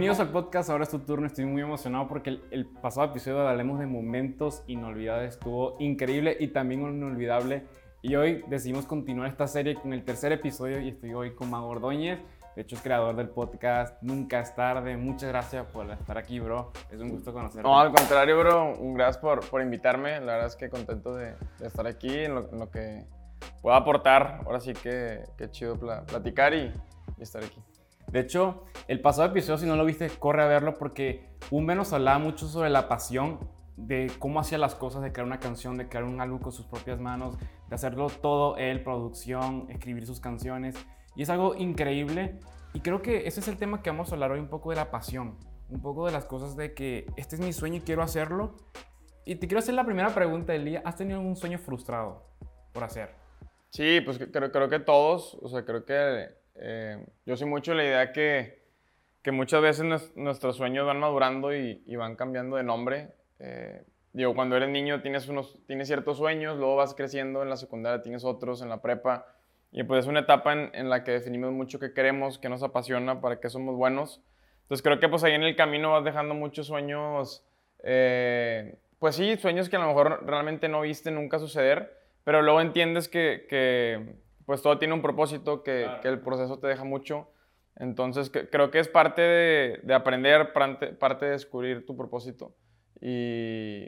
Bienvenidos al podcast, ahora es tu turno, estoy muy emocionado porque el, pasado episodio hablemos de momentos inolvidables, estuvo increíble y también inolvidable. Y hoy decidimos continuar esta serie con el tercer episodio y estoy hoy con Mago Ordóñez. De hecho, es creador del podcast Nunca es tarde. Muchas gracias por estar aquí, bro. Es un gusto conocerte. No, al contrario, bro. Un gracias por, por invitarme. La verdad es que contento de, estar aquí en lo, que pueda aportar. Ahora sí que, que chido platicar y estar aquí. De hecho, el pasado episodio, si no lo viste, corre a verlo porque un menos hablaba mucho sobre la pasión de cómo hacía las cosas, de crear una canción, de crear un álbum con sus propias manos, de hacerlo todo él, producción, escribir sus canciones. Y es algo increíble. Y creo que ese es el tema que vamos a hablar hoy, un poco de la pasión, un poco de las cosas de que este es mi sueño y quiero hacerlo. Y te quiero hacer la primera pregunta del día. ¿Has tenido algún sueño frustrado por hacer? Sí, pues creo, creo que todos. O sea, creo que eh, yo soy mucho la idea que, que muchas veces nuestros sueños van madurando y, van cambiando de nombre. Eh, digo, cuando eres niño tienes, unos, tienes ciertos sueños, luego vas creciendo, en la secundaria tienes otros, en la prepa. Y pues es una etapa en, en la que definimos mucho qué queremos, qué nos apasiona, para qué somos buenos. Entonces creo que pues ahí en el camino vas dejando muchos sueños, eh, pues sí, sueños que a lo mejor realmente no viste nunca suceder, pero luego entiendes que, que pues todo tiene un propósito que, que el proceso te deja mucho. Entonces creo que es parte de, de aprender, parte, parte, de descubrir tu propósito. Y,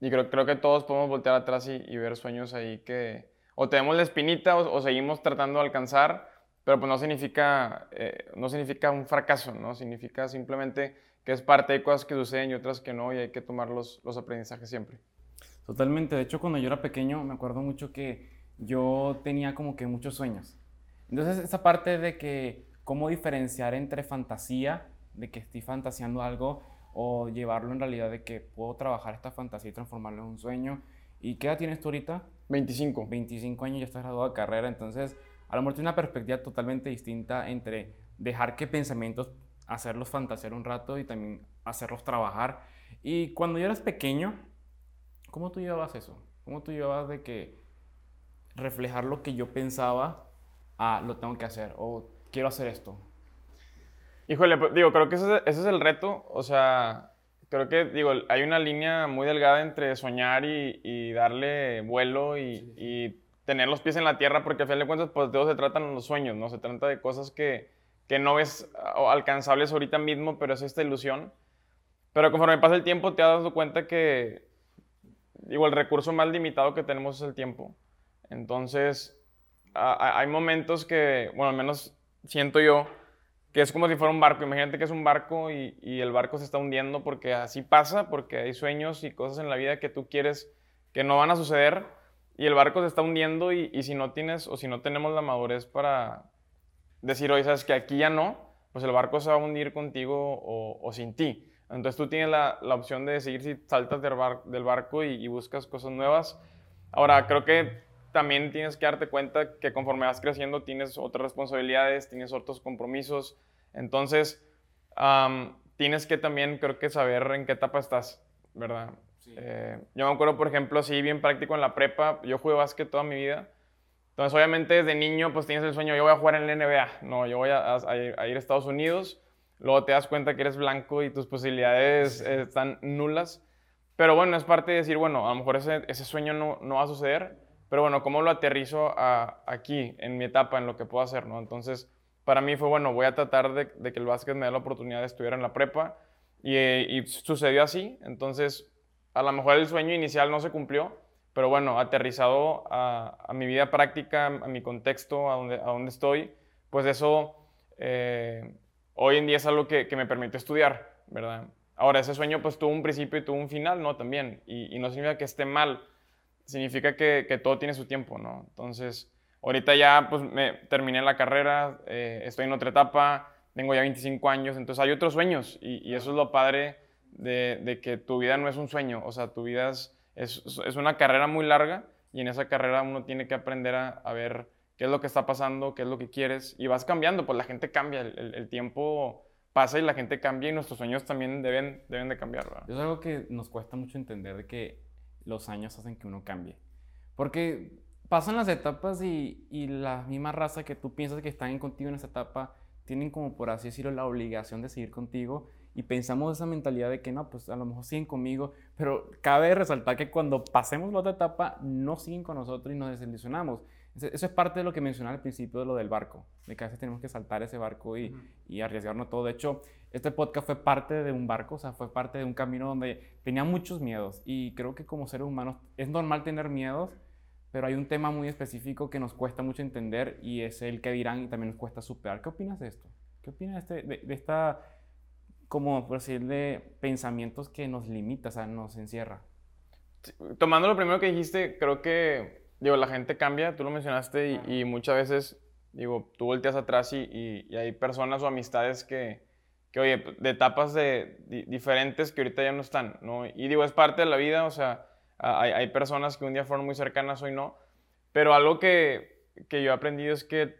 y creo, creo, que todos podemos voltear atrás y, y, ver sueños ahí que o tenemos la espinita o, seguimos tratando de alcanzar, pero pues no significa, eh, no significa un fracaso, ¿no? Significa simplemente que es parte de cosas que suceden y otras que no y hay que tomar los, los aprendizajes siempre. Totalmente. De hecho, cuando yo era pequeño me acuerdo mucho que yo tenía como que muchos sueños. Entonces, esa parte de que cómo diferenciar entre fantasía, de que estoy fantaseando algo, o llevarlo en realidad de que puedo trabajar esta fantasía y transformarlo en un sueño. ¿Y qué edad tienes tú ahorita? 25. 25 años, ya estás graduado de carrera, entonces a lo mejor tiene una perspectiva totalmente distinta entre dejar que pensamientos, hacerlos fantasear un rato y también hacerlos trabajar. Y cuando yo eras pequeño, ¿cómo tú llevabas eso? ¿Cómo tú llevabas de que reflejar lo que yo pensaba a lo tengo que hacer o quiero hacer esto? Híjole, pues, digo, creo que ese, es el reto. O sea, creo que, digo, hay una línea muy delgada entre soñar y, darle vuelo y, tener los pies en la tierra, porque al final de cuentas, pues de eso se tratan los sueños, ¿no? Se trata de cosas que, que no ves alcanzables ahorita mismo, pero es esta ilusión. Pero conforme pasa el tiempo, te has dado cuenta que, digo, el recurso más limitado que tenemos es el tiempo. Entonces, hay momentos que, bueno, al menos siento yo, que es como si fuera un barco. Imagínate que es un barco y, el barco se está hundiendo porque así pasa, porque hay sueños y cosas en la vida que tú quieres que no van a suceder y el barco se está hundiendo y, si no tienes o si no tenemos la madurez para decir, oye, sabes que aquí ya no, pues el barco se va a hundir contigo o, sin ti. Entonces tú tienes la, opción de decidir si saltas del, del barco y buscas cosas nuevas. Ahora, creo que también tienes que darte cuenta que conforme vas creciendo tienes otras responsabilidades, tienes otros compromisos. Entonces, tienes que también, creo que saber en qué etapa estás, ¿verdad? Eh, yo me acuerdo, por ejemplo, así bien práctico en la prepa, yo jugué básquet toda mi vida. Entonces, obviamente, desde niño, pues tienes el sueño, yo voy a jugar en la NBA. No, yo voy a, ir a Estados Unidos. Luego te das cuenta que eres blanco y tus posibilidades están nulas. Pero bueno, es parte de decir, bueno, a lo mejor ese, ese sueño no, no va a suceder pero bueno, ¿cómo lo aterrizo aquí, en mi etapa, en lo que puedo hacer? ¿no? Entonces, para mí fue, bueno, voy a tratar de, que el básquet me dé la oportunidad de estudiar en la prepa. Y, sucedió así. Entonces, a lo mejor el sueño inicial no se cumplió, pero bueno, aterrizado a, mi vida práctica, a mi contexto, a donde, a donde estoy, pues eso eh, hoy en día es algo que, me permite estudiar, ¿verdad? Ahora, ese sueño pues tuvo un principio y tuvo un final, ¿no? También. Y, y no significa que esté mal significa que, todo tiene su tiempo, ¿no? Entonces, ahorita ya pues me terminé la carrera, eh, estoy en otra etapa, tengo ya 25 años, entonces hay otros sueños y, eso es lo padre de, que tu vida no es un sueño, o sea, tu vida es, es, una carrera muy larga y en esa carrera uno tiene que aprender a, ver qué es lo que está pasando, qué es lo que quieres y vas cambiando, pues la gente cambia, el, tiempo pasa y la gente cambia y nuestros sueños también deben, deben de cambiar. Es algo que nos cuesta mucho entender de que los años hacen que uno cambie. Porque pasan las etapas y, y la misma raza que tú piensas que están contigo en esa etapa tienen como por así decirlo la obligación de seguir contigo y pensamos esa mentalidad de que no, pues a lo mejor siguen conmigo, pero cabe resaltar que cuando pasemos la otra etapa no siguen con nosotros y nos desilusionamos. Eso es parte de lo que mencionaba al principio de lo del barco, de que a veces tenemos que saltar ese barco y, y, arriesgarnos todo. De hecho, este podcast fue parte de un barco, o sea, fue parte de un camino donde tenía muchos miedos y creo que como seres humanos es normal tener miedos, pero hay un tema muy específico que nos cuesta mucho entender y es el que dirán y también nos cuesta superar. ¿Qué opinas de esto? ¿Qué opinas de, este, de, esta, como por decir, de pensamientos que nos limita, o sea, nos encierra? Tomando lo primero que dijiste, creo que digo, la gente cambia, tú lo mencionaste, y, muchas veces, digo, tú volteas atrás y, y, hay personas o amistades que, que oye, de etapas de, diferentes que ahorita ya no están, ¿no? Y digo, es parte de la vida, o sea, hay, hay personas que un día fueron muy cercanas, hoy no, pero algo que, que yo he aprendido es que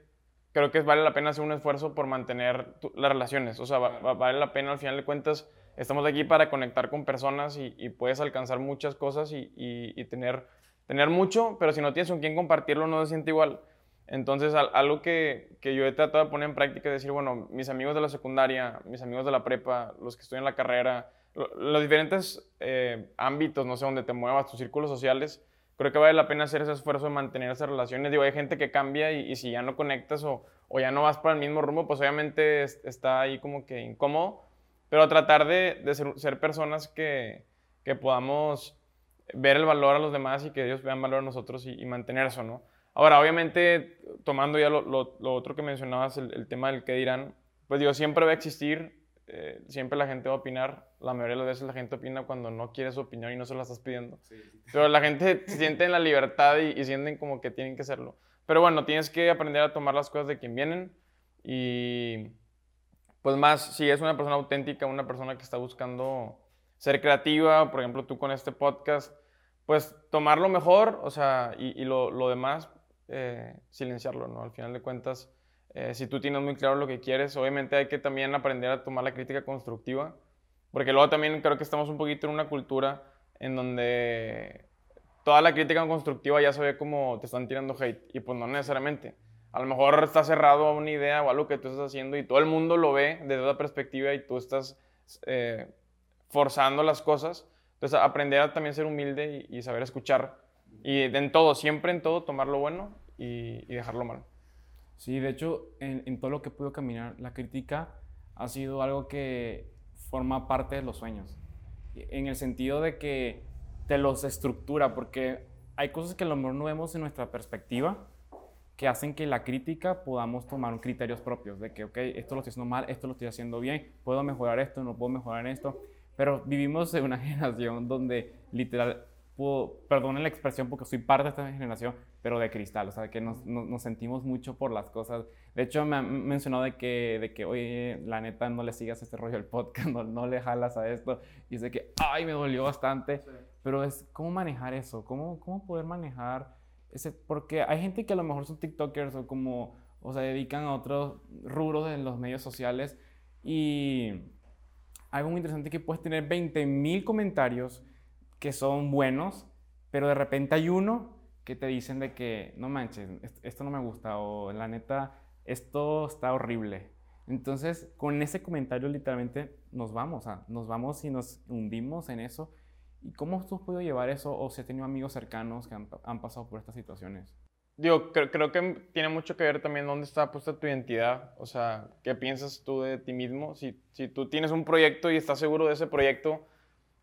creo que vale la pena hacer un esfuerzo por mantener las relaciones, o sea, vale la pena al final de cuentas, estamos aquí para conectar con personas y, y puedes alcanzar muchas cosas y, y tener tener mucho, pero si no tienes con quién compartirlo no se siente igual. Entonces, algo que, que, yo he tratado de poner en práctica es decir, bueno, mis amigos de la secundaria, mis amigos de la prepa, los que estudian la carrera, los diferentes eh, ámbitos, no sé, donde te muevas, tus círculos sociales, creo que vale la pena hacer ese esfuerzo de mantener esas relaciones. Digo, hay gente que cambia y, si ya no conectas o, o, ya no vas para el mismo rumbo, pues obviamente está ahí como que incómodo, pero tratar de, de ser, ser, personas que, que podamos ver el valor a los demás y que ellos vean valor a nosotros y, mantener eso, ¿no? Ahora, obviamente, tomando ya lo, lo, otro que mencionabas, el, tema del que dirán, pues digo, siempre va a existir, eh, siempre la gente va a opinar, la mayoría de las veces la gente opina cuando no quiere su opinión y no se la estás pidiendo. Pero la gente siente en la libertad y, y, sienten como que tienen que hacerlo. Pero bueno, tienes que aprender a tomar las cosas de quien vienen y pues más, si es una persona auténtica, una persona que está buscando ser creativa, por ejemplo, tú con este podcast, pues tomarlo mejor, o sea, y, lo, lo, demás, eh, silenciarlo, ¿no? Al final de cuentas, eh, si tú tienes muy claro lo que quieres, obviamente hay que también aprender a tomar la crítica constructiva, porque luego también creo que estamos un poquito en una cultura en donde toda la crítica constructiva ya se ve como te están tirando hate, y pues no necesariamente. A lo mejor está cerrado a una idea o algo que tú estás haciendo y todo el mundo lo ve desde otra perspectiva y tú estás eh, forzando las cosas. Entonces, aprender a también ser humilde y, saber escuchar. Y en todo, siempre en todo, tomar lo bueno y, dejarlo malo. Sí, de hecho, en, todo lo que puedo caminar, la crítica ha sido algo que forma parte de los sueños. En el sentido de que te los estructura, porque hay cosas que a lo mejor no vemos en nuestra perspectiva, que hacen que la crítica podamos tomar criterios propios, de que, ok, esto lo estoy haciendo mal, esto lo estoy haciendo bien, puedo mejorar esto, no puedo mejorar esto. Pero vivimos en una generación donde literal, puedo, perdonen la expresión porque soy parte de esta generación, pero de cristal, o sea, que nos, nos, sentimos mucho por las cosas. De hecho, me han mencionado de que, de que, oye, la neta, no le sigas este rollo al podcast, no, no le jalas a esto. Y sé que, ay, me dolió bastante. Pero es, ¿cómo manejar eso? ¿Cómo, cómo poder manejar ese? Porque hay gente que a lo mejor son TikTokers o como, o se dedican a otros rubros en los medios sociales y algo muy interesante que puedes tener 20.000 comentarios que son buenos, pero de repente hay uno que te dicen de que, no manches, esto no me gusta o la neta, esto está horrible. Entonces, con ese comentario literalmente nos vamos, nos vamos y nos hundimos en eso. ¿Y cómo tú has podido llevar eso o si has tenido amigos cercanos que han pasado por estas situaciones? Digo, creo, creo, que tiene mucho que ver también dónde está puesta tu identidad, o sea, qué piensas tú de ti mismo. Si, si tú tienes un proyecto y estás seguro de ese proyecto,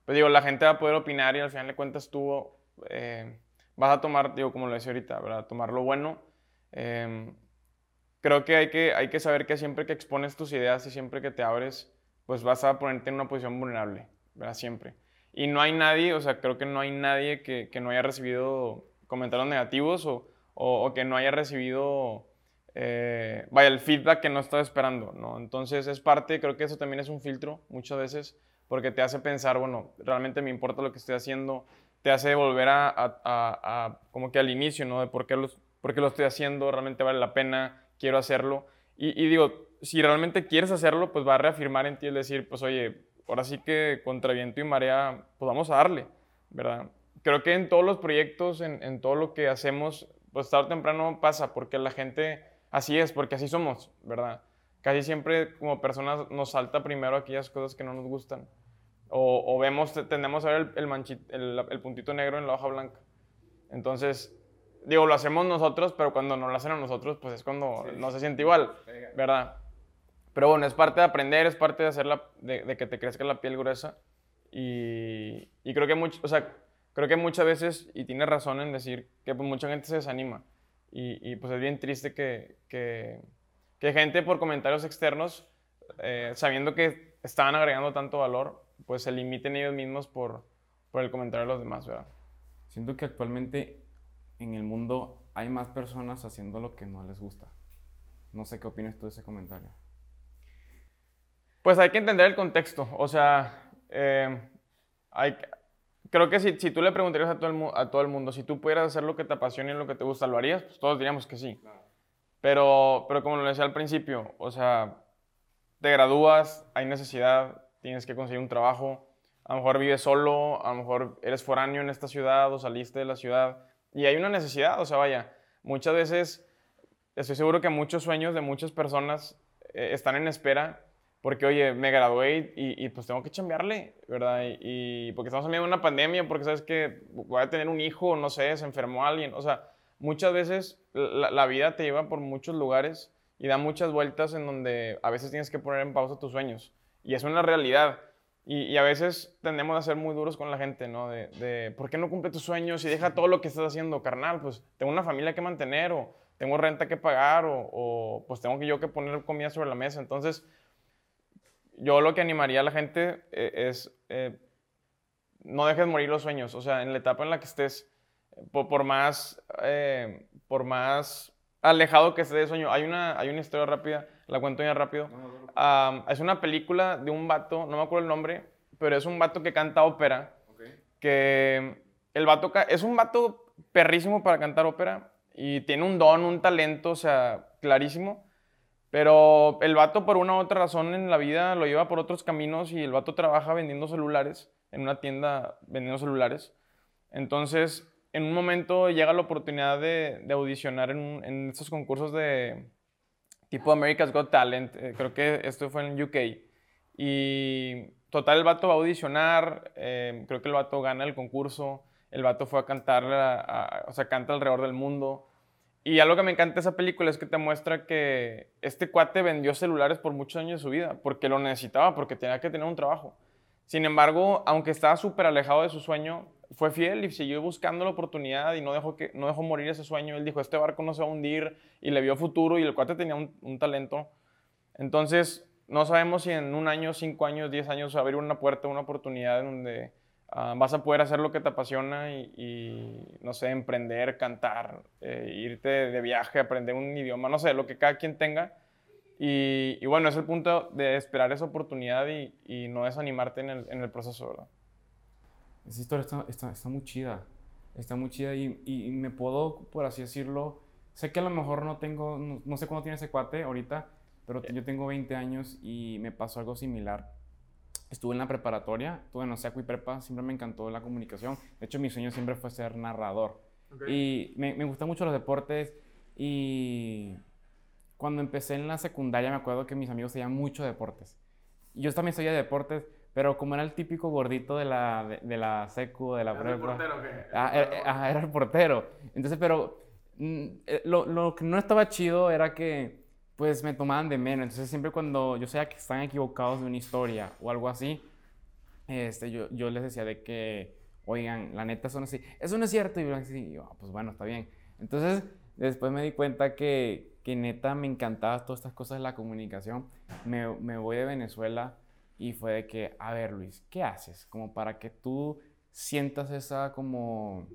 pues digo, la gente va a poder opinar y al final de cuentas tú eh, vas a tomar, digo, como lo decía ahorita, ¿verdad? Tomar lo bueno. Em, creo que hay, que hay que saber que siempre que expones tus ideas y siempre que te abres, pues vas a ponerte en una posición vulnerable, ¿verdad? Siempre. Y no hay nadie, o sea, creo que no hay nadie que, que no haya recibido comentarios negativos o o, que no haya recibido, eh, vaya, el feedback que no estaba esperando, ¿no? Entonces es parte, creo que eso también es un filtro muchas veces, porque te hace pensar, bueno, realmente me importa lo que estoy haciendo, te hace volver a, a, como que al inicio, ¿no? De por qué, los, por qué lo estoy haciendo, realmente vale la pena, quiero hacerlo. Y, digo, si realmente quieres hacerlo, pues va a reafirmar en ti el decir, pues oye, ahora sí que contra viento y marea, pues a darle, ¿verdad? Creo que en todos los proyectos, en, en todo lo que hacemos, pues tarde o temprano pasa, porque la gente así es, porque así somos, ¿verdad? casi siempre como personas nos salta primero aquellas cosas que no nos gustan. O, o vemos, tendemos a ver el, el, el, puntito negro en la hoja blanca. Entonces, digo, lo hacemos nosotros, pero cuando no lo hacen a nosotros, pues es cuando no se siente igual, ¿verdad? Pero bueno, es parte de aprender, es parte de, hacer la, de, que te crezca la piel gruesa. Y, y creo que mucho, o sea, creo que muchas veces, y tienes razón en decir que pues, mucha gente se desanima. Y, y pues es bien triste que, que, que gente por comentarios externos, eh, sabiendo que estaban agregando tanto valor, pues se limiten ellos mismos por, por el comentario de los demás, ¿verdad? Siento que actualmente en el mundo hay más personas haciendo lo que no les gusta. No sé qué opinas tú de ese comentario. Pues hay que entender el contexto. O sea, eh, hay, creo que si, si, tú le preguntarías a todo, el, a todo el mundo, si tú pudieras hacer lo que te apasiona y lo que te gusta, ¿lo harías? Pues todos diríamos que sí. Pero, pero como lo decía al principio, o sea, te gradúas, hay necesidad, tienes que conseguir un trabajo, a lo mejor vives solo, a lo mejor eres foráneo en esta ciudad o saliste de la ciudad y hay una necesidad, o sea, vaya, muchas veces estoy seguro que muchos sueños de muchas personas eh, están en espera porque, oye, me gradué y, pues tengo que chambearle, ¿verdad? Y, porque estamos en medio de una pandemia, porque sabes que voy a tener un hijo, no sé, se enfermó alguien, o sea, muchas veces la, la vida te lleva por muchos lugares y da muchas vueltas en donde a veces tienes que poner en pausa tus sueños. Y es una realidad. Y, a veces tendemos a ser muy duros con la gente, ¿no? De, de, ¿por qué no cumple tus sueños y deja todo lo que estás haciendo, carnal? Pues tengo una familia que mantener o tengo renta que pagar o, o pues tengo que yo que poner comida sobre la mesa. Entonces, yo lo que animaría a la gente eh, es, eh, no dejes morir los sueños. O sea, en la etapa en la que estés, por, por más, eh, por más alejado que estés de sueño, hay una, hay una historia rápida la cuento ya rápido. es una película de un vato, no me acuerdo el nombre, pero es un vato que canta ópera. Que el vato es un vato perrísimo para cantar ópera y tiene un don, un talento, o sea, clarísimo. Pero el vato por una u otra razón en la vida lo lleva por otros caminos y el vato trabaja vendiendo celulares en una tienda vendiendo celulares. Entonces, en un momento llega la oportunidad de, audicionar en, en estos concursos de, tipo America's Got Talent, eh, creo que esto fue en UK. Y total, el vato va a audicionar, eh, creo que el vato gana el concurso, el vato fue a cantar, o sea, canta alrededor del mundo. Y algo que me encanta de esa película es que te muestra que este cuate vendió celulares por muchos años de su vida, porque lo necesitaba, porque tenía que tener un trabajo. Sin embargo, aunque estaba súper alejado de su sueño, fue fiel y siguió buscando la oportunidad y no dejó, que, no dejó morir ese sueño. Él dijo, este barco no se va a hundir y le vio futuro y el cuate tenía un, talento. Entonces, no sabemos si en un año, cinco años, diez años va a abrir una puerta, una oportunidad en donde ah, vas a poder hacer lo que te apasiona y, no sé, emprender, cantar, eh, irte de viaje, aprender un idioma, no sé, lo que cada quien tenga. Y, bueno, es el punto de esperar esa oportunidad y, no desanimarte en el, en el proceso, ¿verdad? Esa historia está, está, muy chida. Está muy chida y, y, me puedo, por así decirlo, sé que a lo mejor no tengo, no, sé cuándo tiene ese cuate ahorita, pero yo tengo 20 años y me pasó algo similar. Estuve en la preparatoria, estuve en Oseaco y Prepa, siempre me encantó la comunicación. De hecho, mi sueño siempre fue ser narrador. Y me, me gustan mucho los deportes y cuando empecé en la secundaria me acuerdo que mis amigos hacían mucho deportes. Yo también soy de deportes, pero como era el típico gordito de la, de, la secu, de la ¿Era el portero qué? Ah, era, era, el portero. Entonces, pero mm, eh, lo, lo, que no estaba chido era que, pues, me tomaban de menos. Entonces, siempre cuando yo sabía que están equivocados de una historia o algo así, este, yo, yo les decía de que, oigan, la neta son así. Eso no es cierto. Y yo así, ah, pues bueno, está bien. Entonces, después me di cuenta que, que neta me encantaban todas estas cosas de la comunicación. Me, me voy de Venezuela y fue de que, a ver Luis, ¿qué haces? Como para que tú sientas esa como,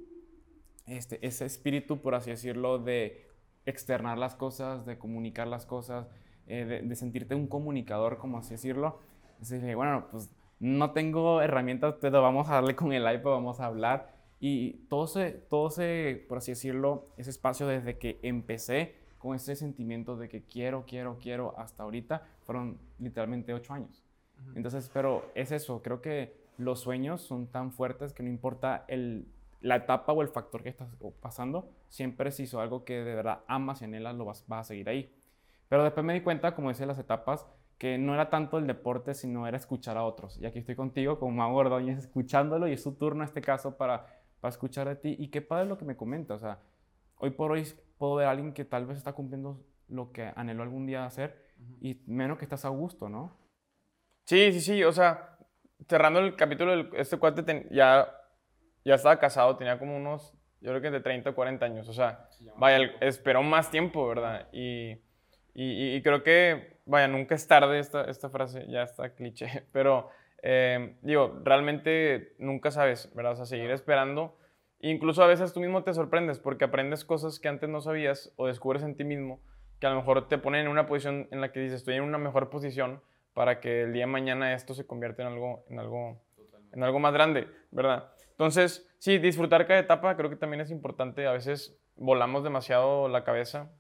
este, ese espíritu, por así decirlo, de externar las cosas, de comunicar las cosas, eh, de, sentirte un comunicador, como así decirlo. Entonces dije, bueno, pues no tengo herramientas, pero vamos a darle con el iPad, vamos a hablar. Y todo ese, todo ese, por así decirlo, ese espacio desde que empecé con ese sentimiento de que quiero, quiero, quiero, hasta ahorita, fueron literalmente ocho años. Entonces, pero es eso, creo que los sueños son tan fuertes que no importa el, la etapa o el factor que estás pasando, siempre si hizo algo que de verdad amas y anhelas, lo vas, vas a seguir ahí. Pero después me di cuenta, como decía las etapas, que no era tanto el deporte, sino era escuchar a otros. Y aquí estoy contigo, con Mau Ordóñez, escuchándolo y es su turno en este caso para, para escuchar a ti. Y qué padre lo que me comenta. O sea, hoy por hoy puedo ver a alguien que tal vez está cumpliendo lo que anheló algún día hacer y menos que estás a gusto, ¿no? Sí, sí, sí. O sea, cerrando el capítulo, este cuate ya, ya estaba casado, tenía como unos, yo creo que de 30 o 40 años. O sea, vaya, esperó más tiempo, ¿verdad? Y, y, creo que, vaya, nunca es tarde esta, esta frase, ya está cliché, pero eh, digo, realmente nunca sabes, ¿verdad? O sea, seguir esperando. Incluso a veces tú mismo te sorprendes porque aprendes cosas que antes no sabías o descubres en ti mismo que a lo mejor te ponen en una posición en la que dices, estoy en una mejor posición para que el día de mañana esto se convierta en algo, en algo, en algo más grande, ¿verdad? Entonces, sí, disfrutar cada etapa creo que también es importante. A veces volamos demasiado la cabeza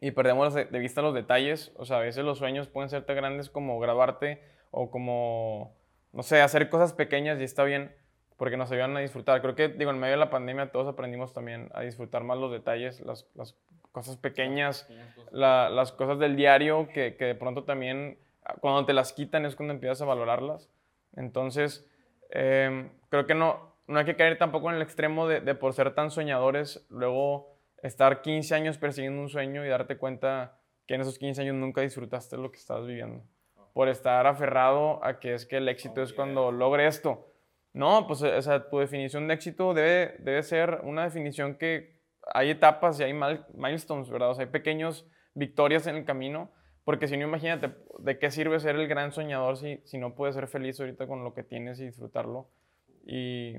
y perdemos de vista los detalles. O sea, a veces los sueños pueden ser tan grandes como grabarte o como, no sé, hacer cosas pequeñas y está bien porque nos ayudan a disfrutar. Creo que, digo, en medio de la pandemia todos aprendimos también a disfrutar más los detalles, las, las cosas pequeñas, las cosas del diario que, que, de pronto también cuando te las quitan es cuando empiezas a valorarlas. Entonces, em, creo que no, no hay que caer tampoco en el extremo de, de, por ser tan soñadores, luego estar 15 años persiguiendo un sueño y darte cuenta que en esos 15 años nunca disfrutaste lo que estabas viviendo. Por estar aferrado a que es que el éxito es cuando logre esto. No, pues o sea, tu definición de éxito debe, debe ser una definición que hay etapas y hay milestones, ¿verdad? O sea, hay pequeños victorias en el camino, porque si no, imagínate, ¿de qué sirve ser el gran soñador si, si no puedes ser feliz ahorita con lo que tienes y disfrutarlo? Y,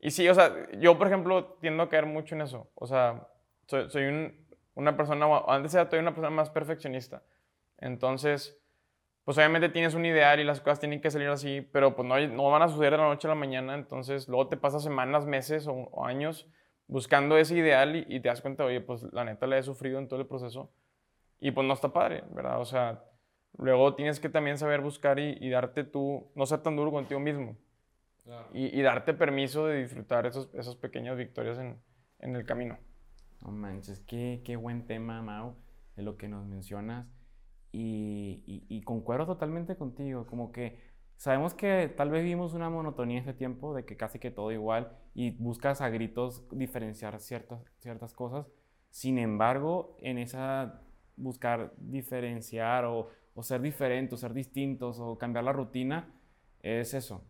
y sí, o sea, yo, por ejemplo, tiendo a caer mucho en eso. O sea, soy, soy un, una persona, antes era todavía una persona más perfeccionista. Entonces, pues obviamente tienes un ideal y las cosas tienen que salir así, pero pues no, van a suceder de la noche a la mañana, entonces luego te pasas semanas, meses o años buscando ese ideal y, te das cuenta, oye, pues la neta le he sufrido en todo el proceso y pues no está padre, ¿verdad? O sea, luego tienes que también saber buscar y, darte tú, no ser tan duro contigo mismo y, darte permiso de disfrutar esos, esas pequeñas victorias en, en el camino. No manches, qué, qué buen tema, Mau, de lo que nos mencionas. Y, y, y, concuerdo totalmente contigo, como que Sabemos que tal vez vivimos una monotonía este tiempo, de que casi que todo igual y buscas a gritos diferenciar ciertas, ciertas cosas. Sin embargo, en esa buscar diferenciar o, o ser diferentes, o ser distintos, o cambiar la rutina, es eso.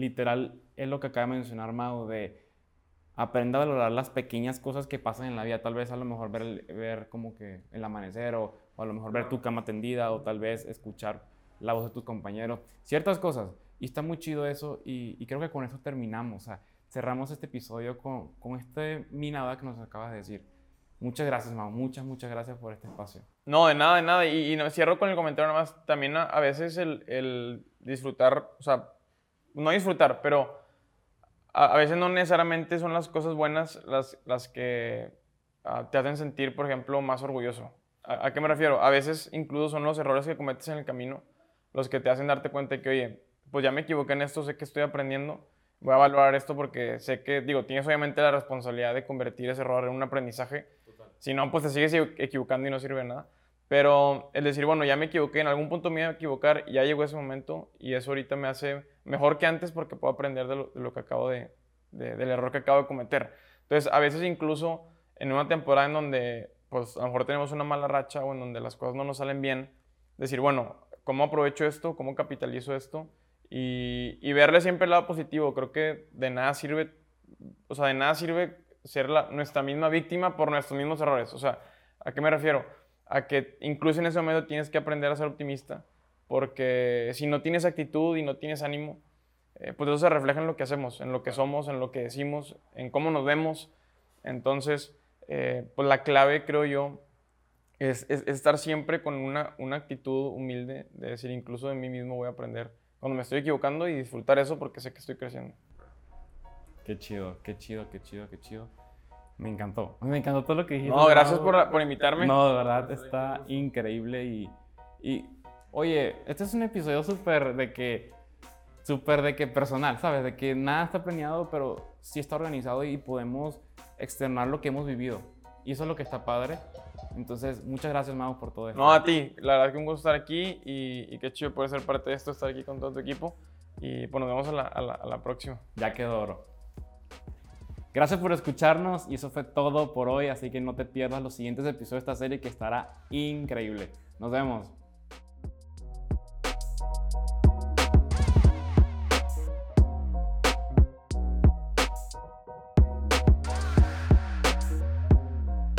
Literal, es lo que acaba de mencionar Mau, de aprender a valorar las pequeñas cosas que pasan en la vida. Tal vez a lo mejor ver, ver como que el amanecer, o, o a lo mejor ver tu cama tendida, o tal vez escuchar la voz de tus compañeros, ciertas cosas. Y está muy chido eso y, creo que con eso terminamos. Cerramos este episodio con, con este minada que nos acabas de decir. Muchas gracias, Mau. Muchas, muchas gracias por este espacio. No, de nada, de nada. Y, y cierro con el comentario nada más. También a, veces el, el, disfrutar, o sea, no disfrutar, pero a, veces no necesariamente son las cosas buenas las, las que ah, te hacen sentir, por ejemplo, más orgulloso. ¿A, ¿A, qué me refiero? A veces incluso son los errores que cometes en el camino los que te hacen darte cuenta de que, oye, pues ya me equivoqué en esto, sé que estoy aprendiendo, voy a valorar esto porque sé que, digo, tienes obviamente la responsabilidad de convertir ese error en un aprendizaje. Si no, pues te sigues equivocando y no sirve de nada. Pero el decir, bueno, ya me equivoqué, en algún punto me iba a equivocar, ya llegó ese momento y eso ahorita me hace mejor que antes porque puedo aprender de lo, que acabo de, del error que acabo de cometer. Entonces, a veces incluso en una temporada en donde, pues a lo mejor tenemos una mala racha o en donde las cosas no nos salen bien, decir, bueno, cómo aprovecho esto, cómo capitalizo esto y, verle siempre el lado positivo. Creo que de nada sirve, o sea, de nada sirve ser nuestra misma víctima por nuestros mismos errores. O sea, ¿a qué me refiero? A que incluso en ese momento tienes que aprender a ser optimista, porque si no tienes actitud y no tienes ánimo, eh, pues eso se refleja en lo que hacemos, en lo que somos, en lo que decimos, en cómo nos vemos. Entonces, eh, pues la clave, creo yo, es, estar siempre con una, una, actitud humilde, de decir, incluso de mí mismo voy a aprender cuando me estoy equivocando y disfrutar eso porque sé que estoy creciendo. Qué chido, qué chido, qué chido, qué chido. Me encantó. Me encantó todo lo que dijiste. No, gracias por, por invitarme. No, de verdad, está increíble y, y oye, este es un episodio súper de que, súper de que personal, ¿sabes? De que nada está planeado, pero sí está organizado y podemos externar lo que hemos vivido. Y eso es lo que está padre. Entonces, muchas gracias, Mau, por todo esto. No, a ti. La verdad que un gusto estar aquí y, y qué chido poder ser parte de esto, estar aquí con todo tu equipo. Y pues nos vemos a la, a la, a la próxima. Ya quedó oro. Gracias por escucharnos y eso fue todo por hoy, así que no te pierdas los siguientes episodios de esta serie que estará increíble. Nos vemos.